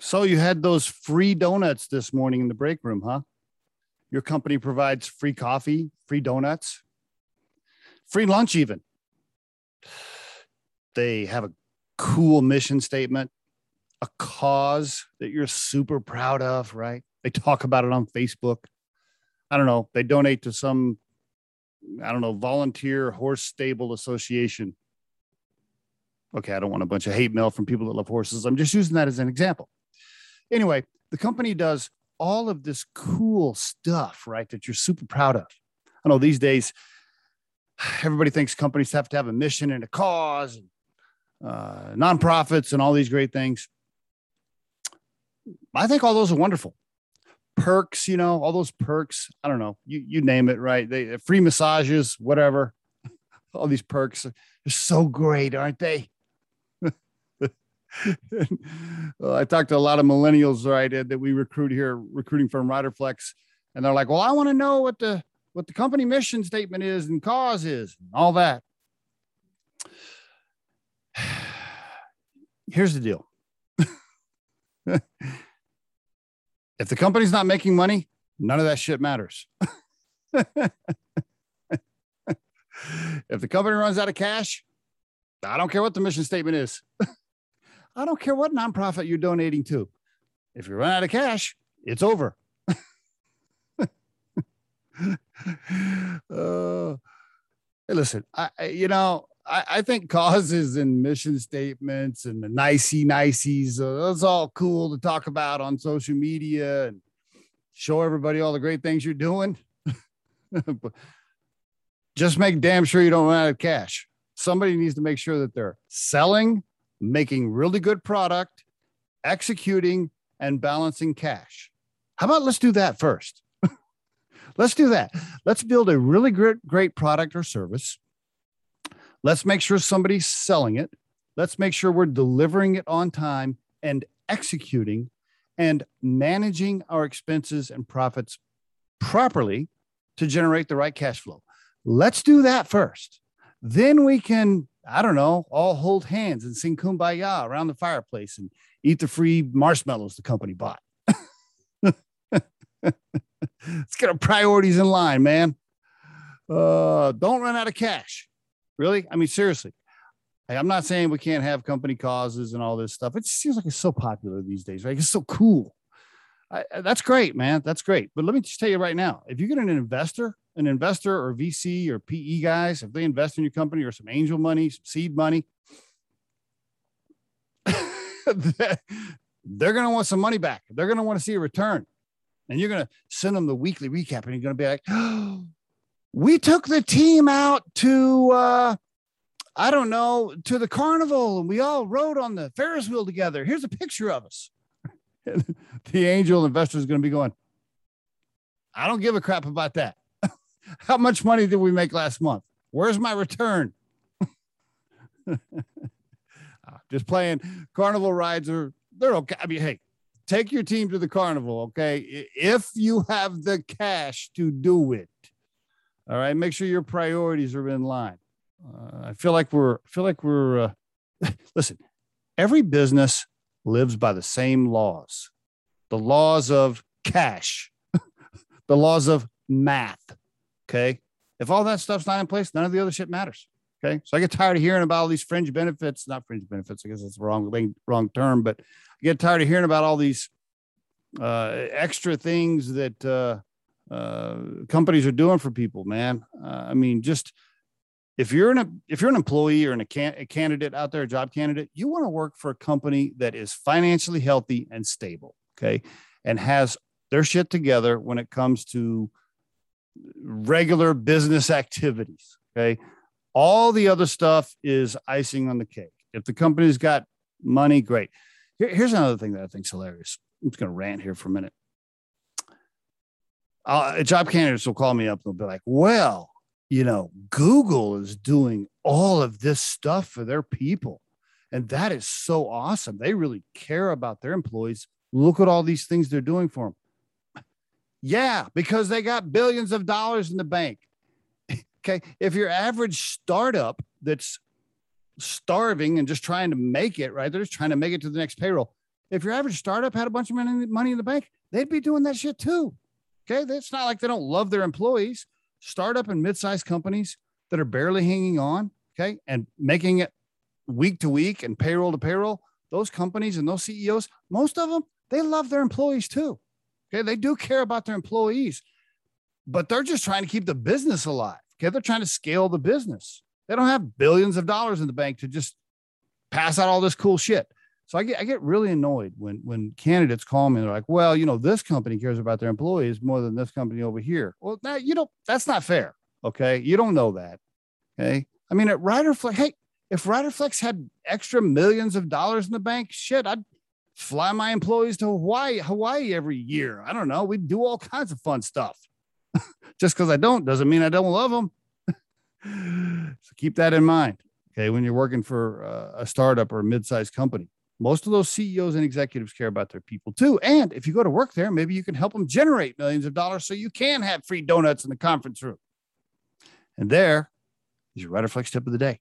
So you had those free donuts this morning in the break room, huh? Your company provides free coffee, free donuts, free lunch, even. They have a cool mission statement, a cause that you're super proud of, right? They talk about it on Facebook. I don't know. They donate to some, I don't know, volunteer horse stable association. Okay, I don't want a bunch of hate mail from people that love horses. I'm just using that as an example. Anyway, the company does all of this cool stuff, right? That you're super proud of. I know these days, everybody thinks companies have to have a mission and a cause, and, uh, nonprofits, and all these great things. I think all those are wonderful. Perks, you know, all those perks. I don't know, you you name it, right? They free massages, whatever. All these perks are so great, aren't they? well, I talked to a lot of millennials, right, that we recruit here, recruiting from Riderflex, and they're like, "Well, I want to know what the what the company mission statement is and cause is, and all that." Here's the deal. if the company's not making money, none of that shit matters. if the company runs out of cash, I don't care what the mission statement is. I don't care what nonprofit you're donating to. If you run out of cash, it's over. uh, listen, I, you know, I, I, think causes and mission statements and the nicey niceys, uh, that's all cool to talk about on social media and show everybody all the great things you're doing. Just make damn sure you don't run out of cash. Somebody needs to make sure that they're selling making really good product, executing, and balancing cash. How about let's do that first? let's do that. Let's build a really great, great product or service. Let's make sure somebody's selling it. Let's make sure we're delivering it on time and executing and managing our expenses and profits properly to generate the right cash flow. Let's do that first. Then we can I don't know, all hold hands and sing kumbaya around the fireplace and eat the free marshmallows the company bought. Let's get our priorities in line, man. Uh, don't run out of cash. Really? I mean, seriously. I'm not saying we can't have company causes and all this stuff. It seems like it's so popular these days, right? It's so cool. I, that's great, man. That's great. But let me just tell you right now if you get an investor an investor or VC or PE guys, if they invest in your company or some angel money, some seed money, they're going to want some money back. They're going to want to see a return. And you're going to send them the weekly recap and you're going to be like, oh, we took the team out to, uh, I don't know, to the carnival and we all rode on the Ferris wheel together. Here's a picture of us. the angel investor is going to be going, I don't give a crap about that. How much money did we make last month? Where's my return? Ah, just playing carnival rides are they're okay. I mean, hey, take your team to the carnival, okay? If you have the cash to do it. All right, make sure your priorities are in line. Uh, I feel like we're I feel like we're uh, listen, every business lives by the same laws. The laws of cash, the laws of math, Okay. If all that stuff's not in place, none of the other shit matters. Okay. So I get tired of hearing about all these fringe benefits, not fringe benefits. I guess that's the wrong, wrong term, but I get tired of hearing about all these uh, extra things that uh, uh, companies are doing for people, man. Uh, I mean, just if you're an if you're an employee or an, a, can, a candidate out there, a job candidate, you want to work for a company that is financially healthy and stable, okay, and has their shit together when it comes to regular business activities. Okay. All the other stuff is icing on the cake. If the company's got money, great. Here, here's another thing that I think is hilarious. I'm just going to rant here for a minute. Uh, job candidates will call me up and they'll be like, well, you know, Google is doing all of this stuff for their people. And that is so awesome. They really care about their employees. Look at all these things they're doing for them. Yeah, because they got billions of dollars in the bank. okay. If your average startup that's starving and just trying to make it, right? They're just trying to make it to the next payroll. if your average startup had a bunch of money, money in the bank, they'd be doing that shit too. Okay. It's not like they don't love their employees. Startup and mid-sized companies that are barely hanging on, okay, and making it week to week and payroll to payroll, those companies and those CEOs, most of them, they love their employees too. Okay. They do care about their employees, but they're just trying to keep the business alive. Okay. They're trying to scale the business. They don't have billions of dollars in the bank to just pass out all this cool shit. So I get I get really annoyed when when candidates call me. and They're like, "Well, you know, this company cares about their employees more than this company over here." Well, that you know that's not fair. Okay, you don't know that. Okay, I mean at Riderflex, hey, if Riderflex had extra millions of dollars in the bank, shit, I'd fly my employees to Hawaii Hawaii every year. I don't know. We'd do all kinds of fun stuff. Just because I don't doesn't mean I don't love them. so keep that in mind. Okay, when you're working for uh, a startup or a mid-sized company most of those CEOs and executives care about their people too. And if you go to work there, maybe you can help them generate millions of dollars so you can have free donuts in the conference room. And there is your Riderflex tip of the day.